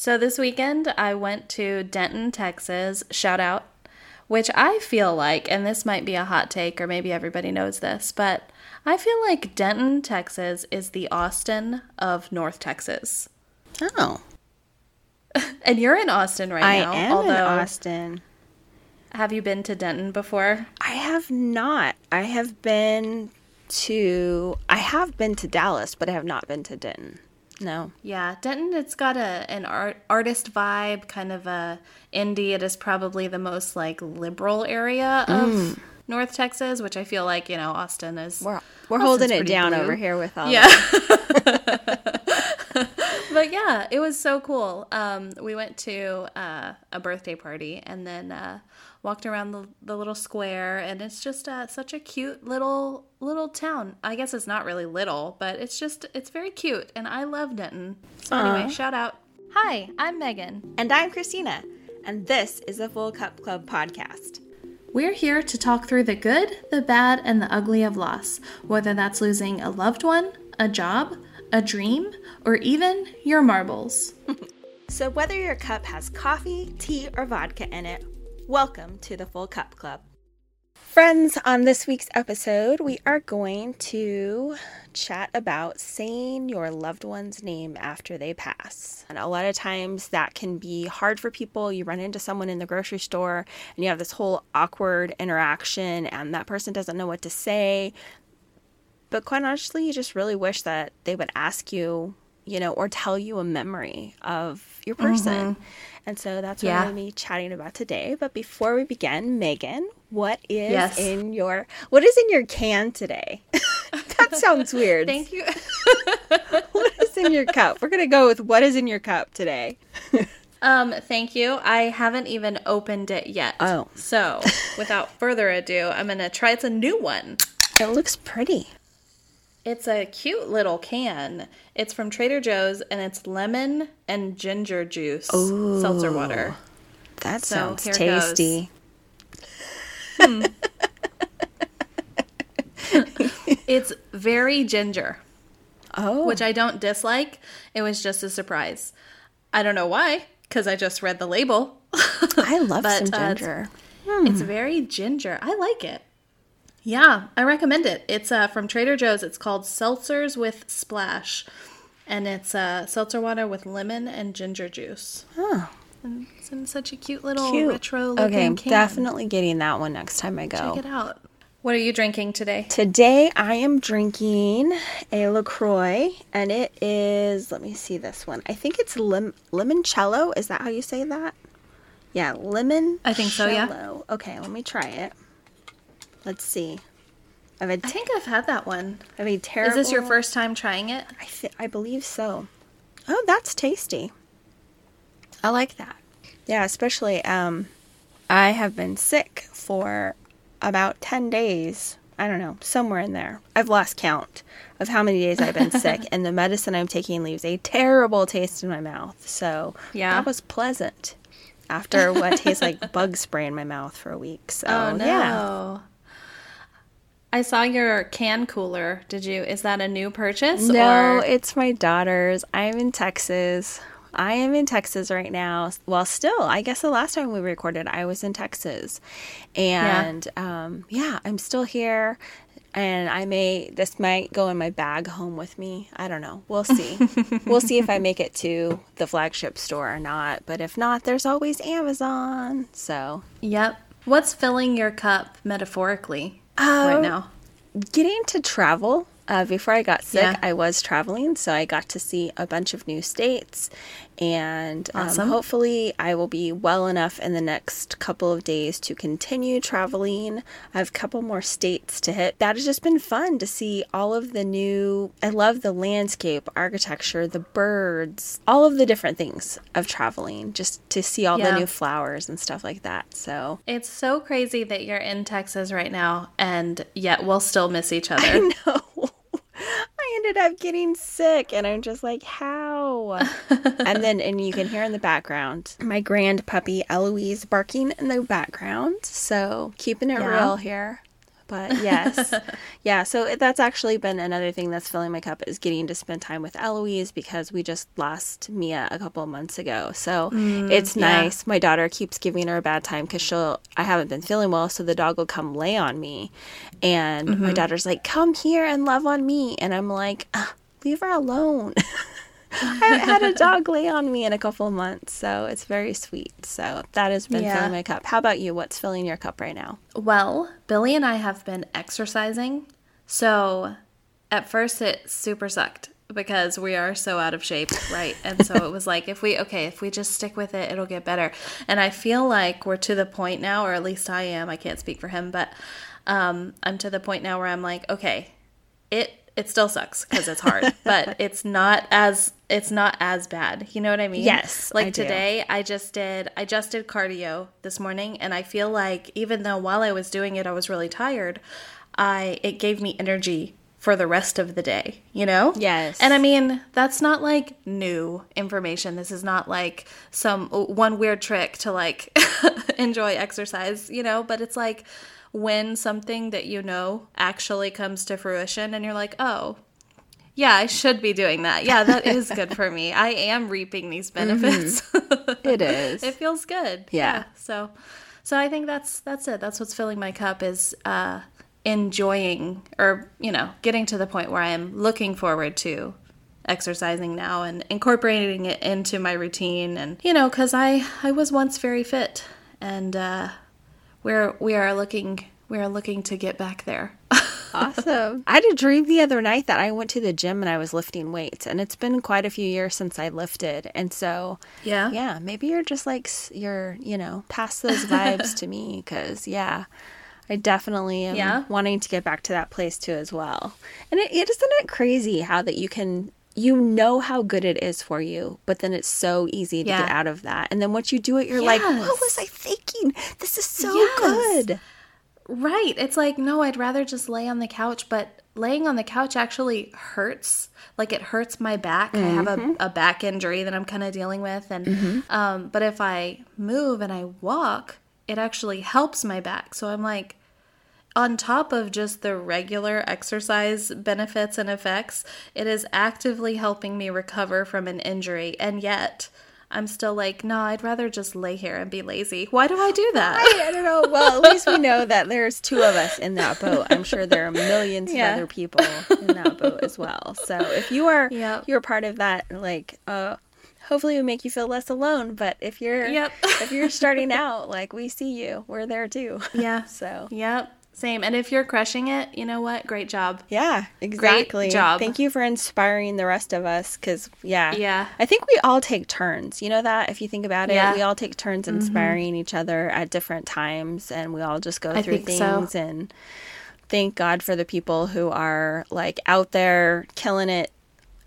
So this weekend I went to Denton, Texas. Shout out. Which I feel like, and this might be a hot take, or maybe everybody knows this, but I feel like Denton, Texas is the Austin of North Texas. Oh. And you're in Austin right I now. am although, in Austin. Have you been to Denton before? I have not. I have been to I have been to Dallas, but I have not been to Denton. No. Yeah, Denton. It's got a an art, artist vibe, kind of a indie. It is probably the most like liberal area of mm. North Texas, which I feel like you know Austin is. We're we're Austin's holding it down blue. over here with all Yeah. but yeah, it was so cool. Um, we went to uh, a birthday party and then uh, walked around the, the little square, and it's just uh, such a cute little little town. I guess it's not really little, but it's just it's very cute, and I love Denton. So anyway, shout out. Hi, I'm Meghan. And I'm Christina, and this is the Full Cup Club podcast. We're here to talk through the good, the bad, and the ugly of loss, whether that's losing a loved one, a job, a dream, or even your marbles. So whether your cup has coffee, tea, or vodka in it, welcome to the Full Cup Club. Friends, on this week's episode, we are going to chat about saying your loved one's name after they pass. And a lot of times that can be hard for people. You run into someone in the grocery store and you have this whole awkward interaction, and that person doesn't know what to say. But quite honestly, you just really wish that they would ask you, you know, or tell you a memory of your person. And so that's what Yeah. we're going to be chatting about today. But before we begin, Meghan, what is Yes. in your what is in your can today? that sounds weird. Thank you. what is in your cup? We're to go with what is in your cup today. Um, thank you. I haven't even opened it yet. Oh. So, without further ado, I'm to try it's a new one. It looks pretty. It's a cute little can. It's from Trader Joe's and it's lemon and ginger juice seltzer water. That So, sounds tasty. It's very ginger, Oh, which I don't dislike. It was just a surprise. I don't know why, because I just read the label. I love but, some uh, it's- ginger. It's very ginger. I like it. Yeah, I recommend it. It's uh, from Trader Joe's. It's called Seltzers with Splash. And it's uh, seltzer water with lemon and ginger juice. Oh, And it's in such a cute little cute. retro looking okay, I'm can. definitely getting that one next time I go. Check it out. What are you drinking today? Today I am drinking a LaCroix and it is, let me see this one. I think it's lim- limoncello. Is that how you say that? Yeah, lemon. I think so, yeah. Okay, let me try it. Let's see. I've had, I think I've had that one. I've had terrible. Is this your first time trying it? I, th- I believe so. Oh, that's tasty. I like that. Yeah, especially um I have been sick for about 10 days. I don't know, somewhere in there. I've lost count of how many days I've been sick and the medicine I'm taking leaves a terrible taste in my mouth. So, Yeah. that was pleasant after what tastes like bug spray in my mouth for a week. So, Oh no. yeah. I saw your can cooler. Did you? Is that a new purchase? No, or- it's my daughter's. I'm in Texas. I am in Texas right now. Well, still, I guess the last time we recorded, I was in Texas. And yeah, um, yeah I'm still here. And I may, this might go in my bag home with me. I don't know. We'll see. we'll see if I make it to the flagship store or not. But if not, there's always Amazon. So Yep. What's filling your cup metaphorically Uh, right now? getting to travel. Uh, before I got sick, Yeah. I was traveling, so I got to see a bunch of new states, and um, hopefully, I will be well enough in the next couple of days to continue traveling. I have a couple more states to hit. That has just been fun to see all of the new. I love the landscape, architecture, the birds, all of the different things of traveling. Just to see all Yeah. the new flowers and stuff like that. So It's so crazy that you're in Texas right now, and yet we'll still miss each other. I ended up getting sick and I'm just like, how? and then, and you can hear in the background my grand puppy Eloise barking in the background. So keeping it Yeah. real here. But yes, yeah. So that's actually been another thing that's filling my cup is getting to spend time with Eloise because we just lost Mia a couple of months ago. So mm, it's yeah. nice. My daughter keeps giving her a bad time because she'll. I haven't been feeling well, so the dog will come lay on me, and mm-hmm. my daughter's like, "Come here and love on me," and I'm like, "Leave her alone." I had a dog lay on me in a couple of months, so it's very sweet. So that has been yeah. filling my cup. How about you? What's filling your cup right now? Well, Billy and I have been exercising. So at first it super sucked because we are so out of shape, right? And so it was like if we okay, if we just stick with it, it'll get better. And I feel like we're to the point now, or at least I am. I can't speak for him, but um, I'm to the point now where I'm like, okay, it it still sucks because it's hard, but it's not as it's not as bad. You know what I mean? Yes. Like I today, I just did I just did cardio this morning, and I feel like even though while I was doing it, I was really tired, I it gave me energy for the rest of the day. You know? Yes. And I mean that's not like new information. This is not like some one weird trick to like enjoy exercise. You know? But it's like when something that you know actually comes to fruition and you're like, oh, yeah, I should be doing that. Yeah, that is good for me. I am reaping these mm-hmm. benefits. Mm-hmm. It is. it feels good. Yeah. yeah. So so I think that's that's it. That's what's filling my cup is uh enjoying or, you know, getting to the point where I am looking forward to exercising now and incorporating it into my routine and you know, cuz I I was once very fit and uh we're we are looking we are looking to get back there. awesome. I had a dream the other night that I went to the gym and I was lifting weights, and it's been quite a few years since I lifted. And so, yeah, yeah, maybe you're just like you're, you know, pass those vibes to me because, yeah. I definitely am yeah. wanting to get back to that place too as well. And it, it isn't it crazy how that you can you know how good it is for you, but then it's so easy to yeah. get out of that. And then once you do it, you're yes. like, what was I thinking? This is so yes. good. Right. It's like, no, I'd rather just lay on the couch, but laying on the couch actually hurts. Like it hurts my back. Mm-hmm. I have a, mm-hmm. a, back injury that I'm kind of dealing with. And, mm-hmm. um, but if I move and I walk, it actually helps my back. So I'm like, on top of just the regular exercise benefits and effects, it is actively helping me recover from an injury. And yet, I'm still like, no, I'd rather just lay here and be lazy. Why do I do that? I, I don't know. Well, at least we know that there's two of us in that boat. I'm sure there are millions yeah. of other people in that boat as well. So if you are yep. you're part of that, like, uh, hopefully will make you feel less alone. But if you're yep. if you're starting out, like we see you, we're there too. Yeah. so yep. Same. And if you're crushing it, you know what? Great job. Yeah, exactly. Great job. Thank you for inspiring the rest of us because, yeah. Yeah. I think we all take turns. You know that? If you think about it, yeah. we all take turns mm-hmm. inspiring mm-hmm. each other at different times and we all just go I through things so. and thank God for the people who are like out there killing it,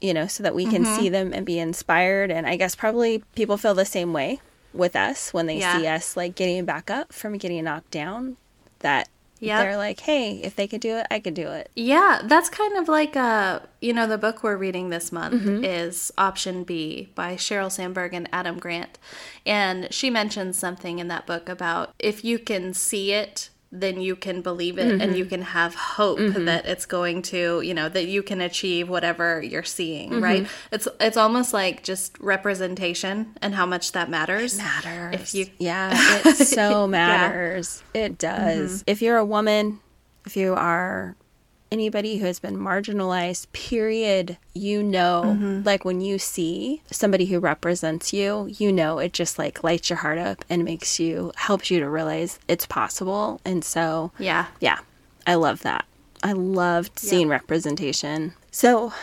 you know, so that we can mm-hmm. see them and be inspired. And I guess probably people feel the same way with us when they yeah. see us like getting back up from getting knocked down that yeah. They're like, hey, if they could do it, I could do it. Yeah, that's kind of like uh, you know, the book we're reading this month mm-hmm. is Option B by Sheryl Sandberg and Adam Grant. And she mentions something in that book about if you can see it then you can believe it mm-hmm. and you can have hope mm-hmm. that it's going to, you know, that you can achieve whatever you're seeing, mm-hmm. right? It's it's almost like just representation and how much that matters. It matters. If you Yeah, it so matters. Yeah. It does. Mm-hmm. If you're a woman, if you are anybody who has been marginalized, period, you know, mm-hmm. like when you see somebody who represents you, you know, it just like lights your heart up and makes you, helps you to realize it's possible. And so, yeah. Yeah. I love that. I loved seeing yep. representation. So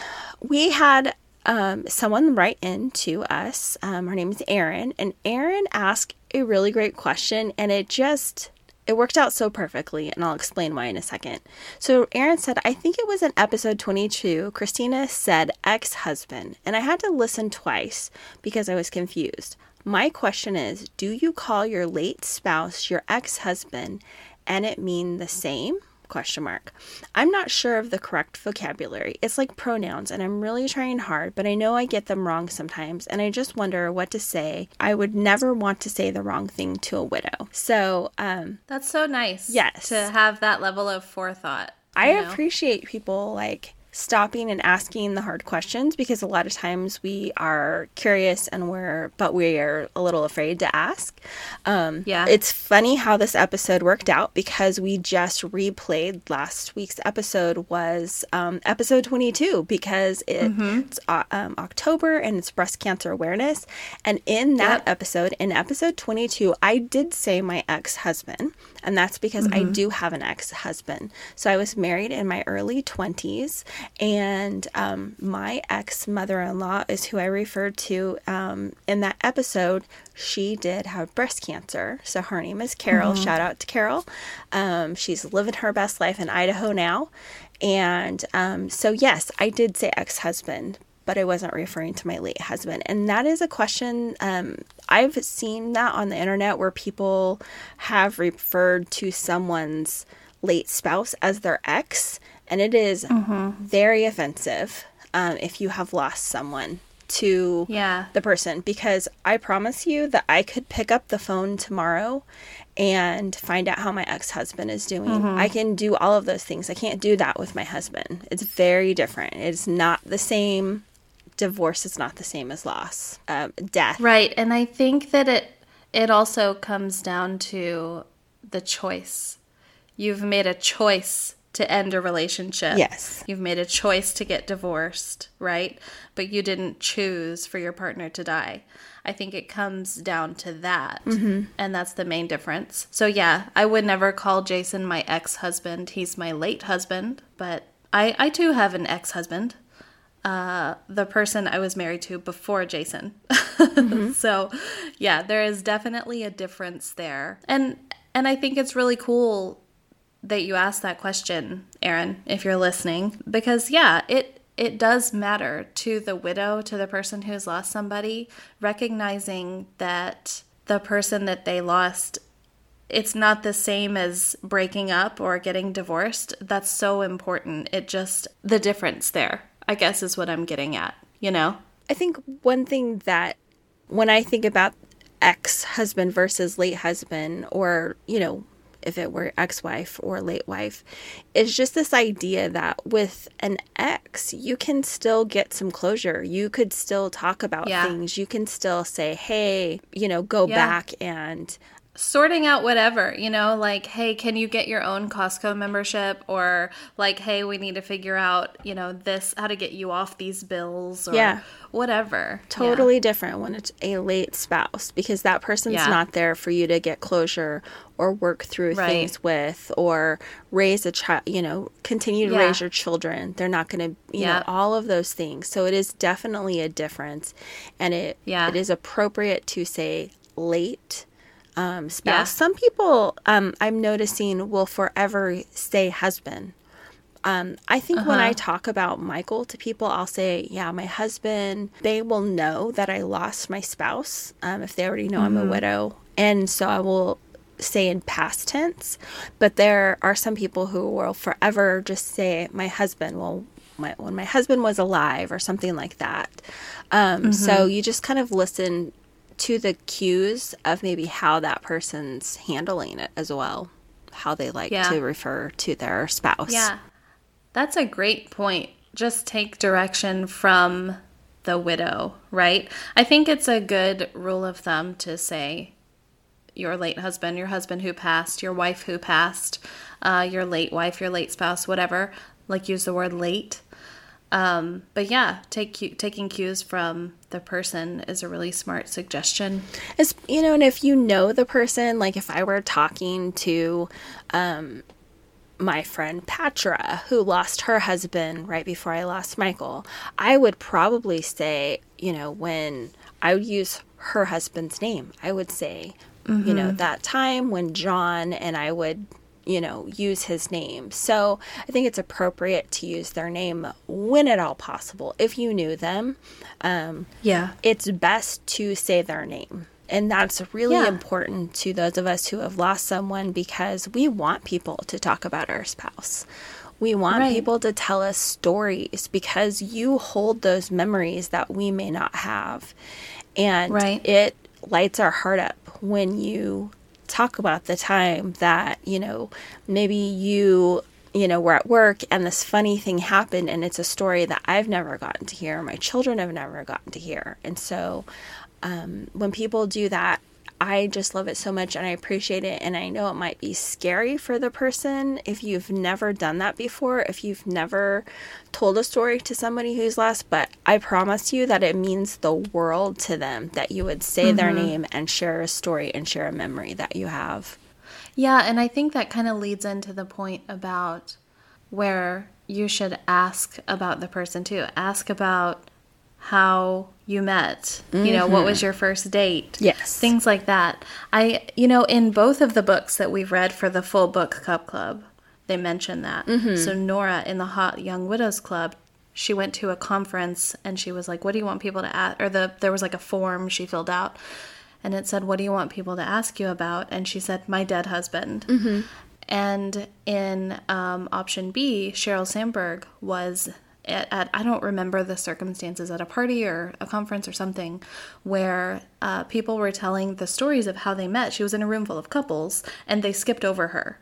we had um, someone write in to us. Um, her name is Erin, and Erin asked a really great question, and it just it worked out so perfectly, and I'll explain why in a second. So, Erin said, I think it was in episode 22, Christina said ex husband, and I had to listen twice because I was confused. My question is Do you call your late spouse your ex husband and it mean the same? Question mark. I'm not sure of the correct vocabulary. It's like pronouns and I'm really trying hard, but I know I get them wrong sometimes and I just wonder what to say. I would never want to say the wrong thing to a widow. So, um That's so nice. Yes. To have that level of forethought. I know? appreciate people like stopping and asking the hard questions because a lot of times we are curious and we're but we are a little afraid to ask um Yeah. it's funny how this episode worked out because we just replayed last week's episode was um episode 22 because it, it's uh, um, october and it's breast cancer awareness and in that Yep. episode in episode 22 i did say my ex-husband and that's because I do have an ex husband. So I was married in my early 20s, and um, my ex mother in law is who I referred to um, in that episode. She did have breast cancer. So her name is Carol. Shout out to Carol. Um, she's living her best life in Idaho now. And um, so, yes, I did say ex husband, but I wasn't referring to my late husband. And that is a question um, I've seen that on the internet where people have referred to someone's late spouse as their ex, and it is very offensive um, if you have lost someone to Yeah. the person because I promise you that I could pick up the phone tomorrow and find out how my ex husband is doing. I can do all of those things. I can't do that with my husband. It's very different. It's not the same. Divorce is not the same as loss, um, death. Right, and I think that it it also comes down to the choice. You've made a choice to end a relationship. Yes. You've made a choice to get divorced, right? But you didn't choose for your partner to die. I think it comes down to that. And that's the main difference. So, yeah, I would never call Jason my ex husband. He's my late husband, but I, I too have an ex husband uh, the person I was married to before Jason. so, yeah, there is definitely a difference there. And and I think it's really cool that you asked that question, Erin, if you're listening, because yeah, it it does matter to the widow, to the person who's lost somebody, recognizing that the person that they lost it's not the same as breaking up or getting divorced. That's so important. It just, the difference there, I guess, is what I'm getting at, you know? I think one thing that when I think about ex husband versus late husband, or, you know, if it were ex wife or late wife, is just this idea that with an ex, you can still get some closure. You could still talk about Yeah. things. You can still say, hey, you know, go Yeah. back and sorting out whatever, you know, like, hey, can you get your own Costco membership? Or like, hey, we need to figure out, you know, this, how to get you off these bills or Yeah. whatever. Yeah. totally different when it's a late spouse because that person's Yeah. not there for you to get closure or work through Right. things with or raise a child, you know, continue to Yeah. raise your children. They're not going to, you Yeah. know, all of those things. So it is definitely a difference and it Yeah. it is appropriate to say late um, spouse. Yeah. Some people um, I'm noticing will forever say husband. Um, I think when Uh-huh. I talk about Michael to people, I'll say, yeah, my husband, they will know that I lost my spouse um, if they already know I'm a Mm-hmm. widow. And so I will say in past tense. But there are some people who will forever just say, my husband, well, my, when my husband was alive or something like that. Um, So Mm-hmm. you just kind of listen to the cues of maybe how that person's handling it as well, how they like Yeah. to refer to their spouse. Yeah. That's a great point. Just take direction from the widow, right? I think it's a good rule of thumb to say your late husband, your husband who passed, your wife who passed, uh, your late wife, your late spouse, whatever. Like use the word late. Um, but yeah, take taking cues from the person is a really smart suggestion. As, you know, and if you know the person, like if I were talking to um, my friend Patra, who lost her husband right before I lost Michael, I would probably say, you know, when I would use her husband's name, I would say, you know, that time when John and I would, you know, use his name. So I think it's appropriate to use their name when at all possible. If you knew them, um, Yeah. it's best to say their name and that's really Yeah. important to those of us who have lost someone because we want people to talk about our spouse. We want Right. people to tell us stories because you hold those memories that we may not have. And Right. it lights our heart up when you talk about the time that, you know, maybe you, you know, were at work and this funny thing happened and it's a story that I've never gotten to hear, my children have never gotten to hear. And so um, when people do that, I just love it so much and I appreciate it. And I know it might be scary for the person if you've never done that before, if you've never told a story to somebody who's lost, but I promise you that it means the world to them that you would say their mm-hmm. name and share a story and share a memory that you have. Yeah, and I think that kind of leads into the point about where you should ask about the person too. Ask about how you met. You know, what was mm-hmm. your first date? Yes. Things like that. I, you know, in both of the books that we've read for the full book cup club, they mention that. Mm-hmm. So Nora in the Hot Young Widows Club, she went to a conference and she was like, "What do you want people to ask?" Or the there was like a form she filled out, and it said, "What do you want people to ask you about?" And she said, "My dead husband." Mm-hmm. And in um, option B, Sheryl Sandberg was at, at, I don't remember the circumstances, at a party or a conference or something, where uh, people were telling the stories of how they met. She was in a room full of couples and they skipped over her.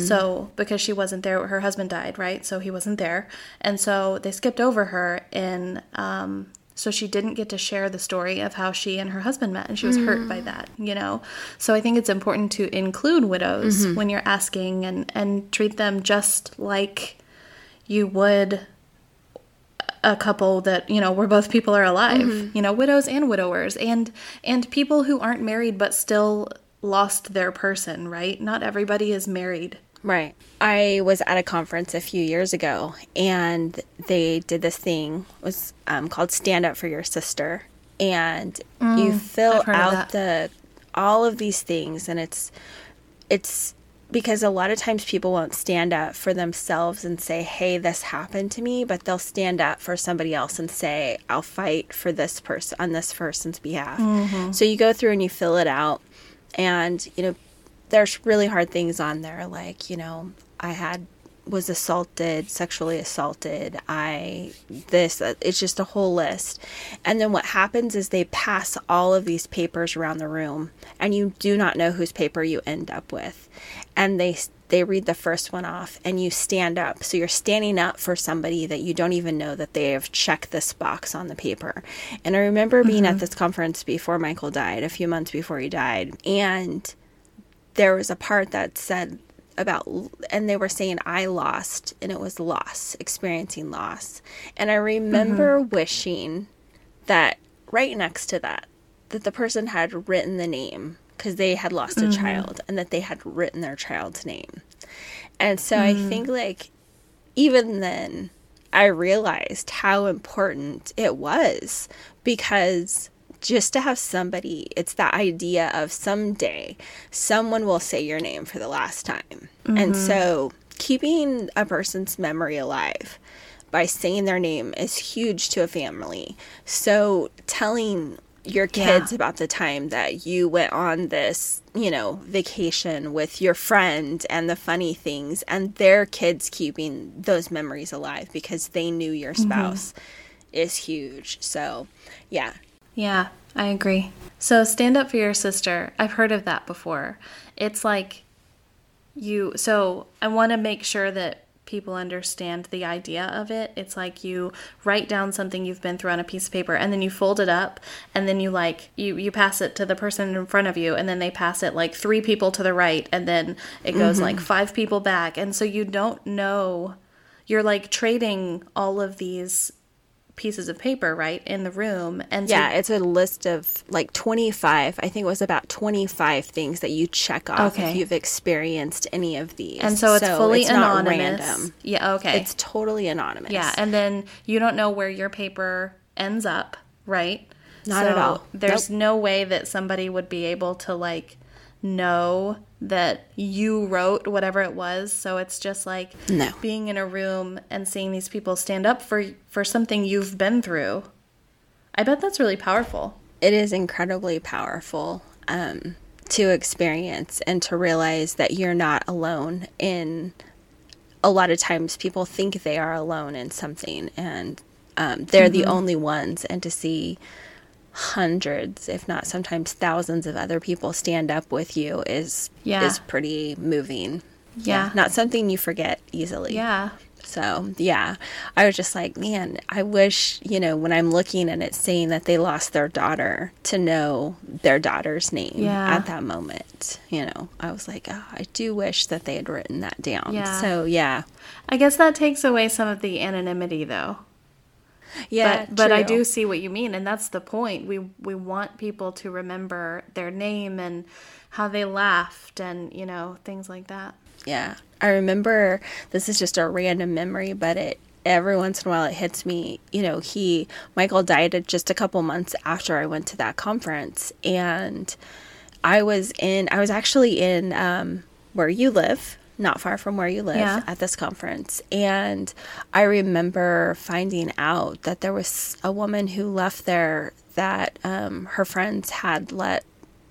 So, because she wasn't there, her husband died, right? So he wasn't there. And so they skipped over her, and um, so she didn't get to share the story of how she and her husband met, and she was hurt by that, you know? So I think it's important to include widows when you're asking and, and treat them just like you would a couple that you know where both people are alive you know widows and widowers and and people who aren't married but still lost their person right? Not everybody is married. Right. I was at a conference a few years ago, and they did this thing it was um, called "Stand Up for Your Sister," and you fill Mm, heard of out the all of these things, and it's it's because a lot of times people won't stand up for themselves and say, "Hey, this happened to me," but they'll stand up for somebody else and say, "I'll fight for this person on this person's behalf." Mm-hmm. So you go through and you fill it out, and you know there's really hard things on there like you know i had was assaulted sexually assaulted i this uh, it's just a whole list and then what happens is they pass all of these papers around the room and you do not know whose paper you end up with and they they read the first one off and you stand up. So you're standing up for somebody that you don't even know that they have checked this box on the paper. And i remember being at mm-hmm. this conference before michael died a few months before he died and there was a part that said about and they were saying i lost and it was loss experiencing loss. And i remember mm-hmm. wishing that right next to that that the person had written the name because they had lost a mm-hmm. child and that they had written their child's name and so i mm-hmm. think like even then i realized how important it was because just to have somebody, it's that idea of someday someone will say your name for the last time. And mm-hmm. so keeping a person's memory alive by saying their name is huge to a family. So telling your kids Yeah. about the time that you went on this, you know, vacation with your friend and the funny things and their kids keeping those memories alive because they knew your mm-hmm. spouse is huge. So, yeah, Yeah, I agree. So stand up for your sister. I've heard of that before. It's like you so I want to make sure that people understand the idea of it. It's like you write down something you've been through on a piece of paper and then you fold it up and then you like you you pass it to the person in front of you and then they pass it like three people to the right and then it goes mm-hmm. like five people back. And so you don't know. You're like trading all of these pieces of paper right in the room and so Yeah, it's a list of like 25. I think it was about 25 things that you check off Okay. if you've experienced any of these. And so it's fully not anonymous. random. Yeah, okay. It's totally anonymous. yeah, and then you don't know where your paper ends up, right? Not at all. There's no way that somebody would be able to like know that you wrote whatever it was. So it's just like No. being in a room and seeing these people stand up for for something you've been through. I bet that's really powerful. it is incredibly powerful um, to experience and to realize that you're not alone in a lot of times people think they are alone in something and um, they're mm-hmm. the only ones and to see hundreds if not sometimes thousands of other people stand up with you is yeah. is pretty moving yeah. yeah not something you forget easily yeah so, yeah, I was just like, man, I wish, you know, when I'm looking and it's saying that they lost their daughter, to know their daughter's name yeah. at that moment. You know, I was like, oh, I do wish that they had written that down. Yeah. So, yeah. I guess that takes away some of the anonymity, though. Yeah, but, but I do see what you mean, and that's the point. We we want people to remember their name and how they laughed, and you know things like that. Yeah. I remember this is just a random memory, but it every once in a while it hits me. You know, he Michael died just a couple months after I went to that conference, and I was in. I was actually in um, where you live, not far from where you live, yeah. at this conference, and I remember finding out that there was a woman who left there that um, her friends had let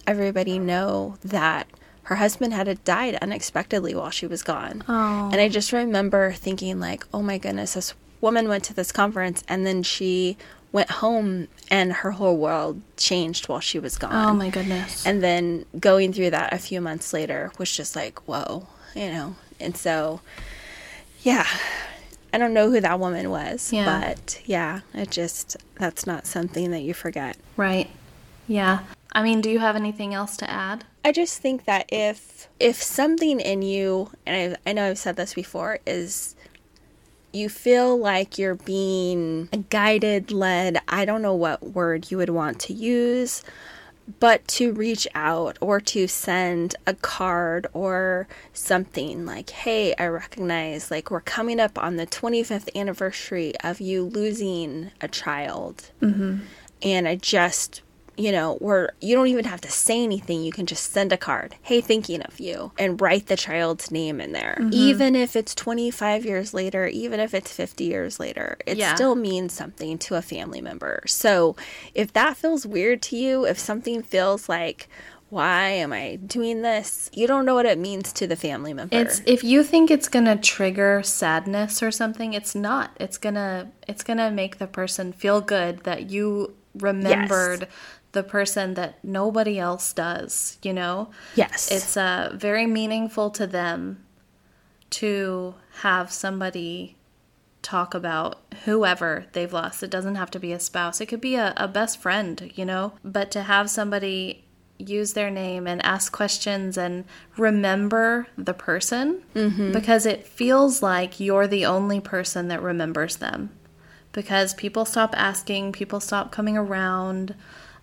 everybody know that her husband had died unexpectedly while she was gone. Oh. And I just remember thinking like, "Oh my goodness, this woman went to this conference and then she went home and her whole world changed while she was gone." Oh my goodness. And then going through that a few months later was just like, "Whoa," you know. And so yeah, I don't know who that woman was, yeah. but yeah, it just that's not something that you forget. Right. Yeah. I mean, do you have anything else to add? I just think that if if something in you, and I, I know I've said this before, is you feel like you're being guided, led, I don't know what word you would want to use, but to reach out or to send a card or something like, hey, I recognize like we're coming up on the 25th anniversary of you losing a child. Mm-hmm. And I just you know, where you don't even have to say anything. You can just send a card, hey, thinking of you, and write the child's name in there. Mm-hmm. Even if it's 25 years later, even if it's 50 years later, it yeah. still means something to a family member. So if that feels weird to you, if something feels like, why am I doing this? You don't know what it means to the family member. It's if you think it's going to trigger sadness or something, it's not. It's going to it's going to make the person feel good that you remembered yes the person that nobody else does, you know? Yes. It's uh, very meaningful to them to have somebody talk about whoever they've lost. It doesn't have to be a spouse, it could be a, a best friend, you know? But to have somebody use their name and ask questions and remember the person mm-hmm. because it feels like you're the only person that remembers them. Because people stop asking, people stop coming around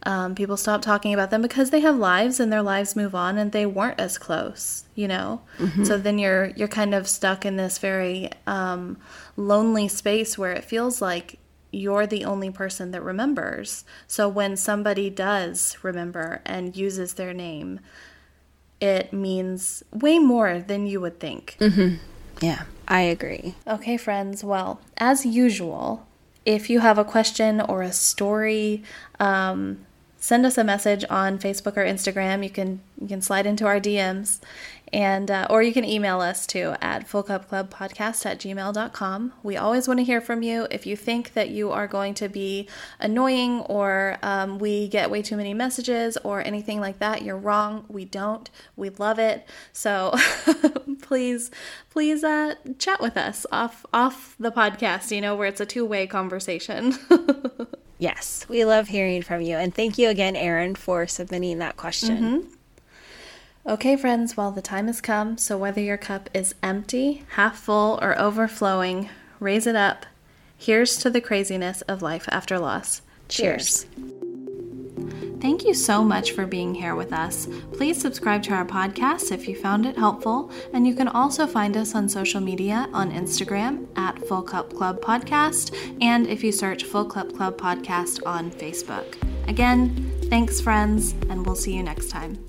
um, people stop talking about them because they have lives and their lives move on and they weren't as close you know? Mm-hmm. so then you're you're kind of stuck in this very um, lonely space where it feels like you're the only person that remembers. So when somebody does remember and uses their name it means way more than you would think. Mm-hmm. yeah i agree. Okay friends. Well as usual if you have a question or a story um, send us a message on Facebook or Instagram. You can you can slide into our DMs and uh, or you can email us to at fullcupclubpodcast at gmail.com we always want to hear from you. If you think that you are going to be annoying or um, we get way too many messages or anything like that you're wrong. We don't. We love it. So please please uh, chat with us off off the podcast you know where it's a two-way conversation Yes, we love hearing from you. And thank you again, Erin, for submitting that question. Mm-hmm. Okay, friends, well, the time has come. So whether your cup is empty, half full, or overflowing, raise it up. Here's to the craziness of life after loss. Cheers. Cheers. Thank you so much for being here with us. Please subscribe to our podcast if you found it helpful, and you can also find us on social media on Instagram at Full Cup Club Podcast, and if you search Full Cup Club Podcast on Facebook. Again, thanks, friends, and we'll see you next time.